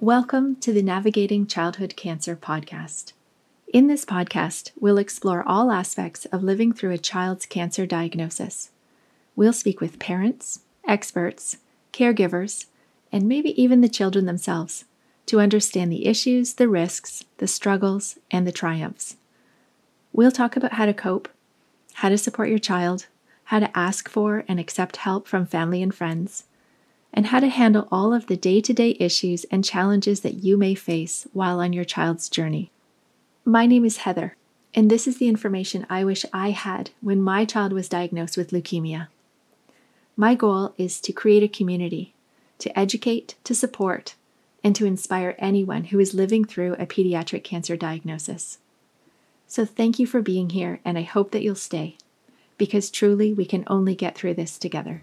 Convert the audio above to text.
Welcome to the Navigating Childhood Cancer podcast. In this podcast, we'll explore all aspects of living through a child's cancer diagnosis. We'll speak with parents, experts, caregivers, and maybe even the children themselves to understand the issues, the risks, the struggles, and the triumphs. We'll talk about how to cope, how to support your child, how to ask for and accept help from family and friends and how to handle all of the day to day issues and challenges that you may face while on your child's journey. My name is Heather, and this is the information I wish I had when my child was diagnosed with leukemia. My goal is to create a community, to educate, to support, and to inspire anyone who is living through a pediatric cancer diagnosis. So, thank you for being here, and I hope that you'll stay, because truly we can only get through this together.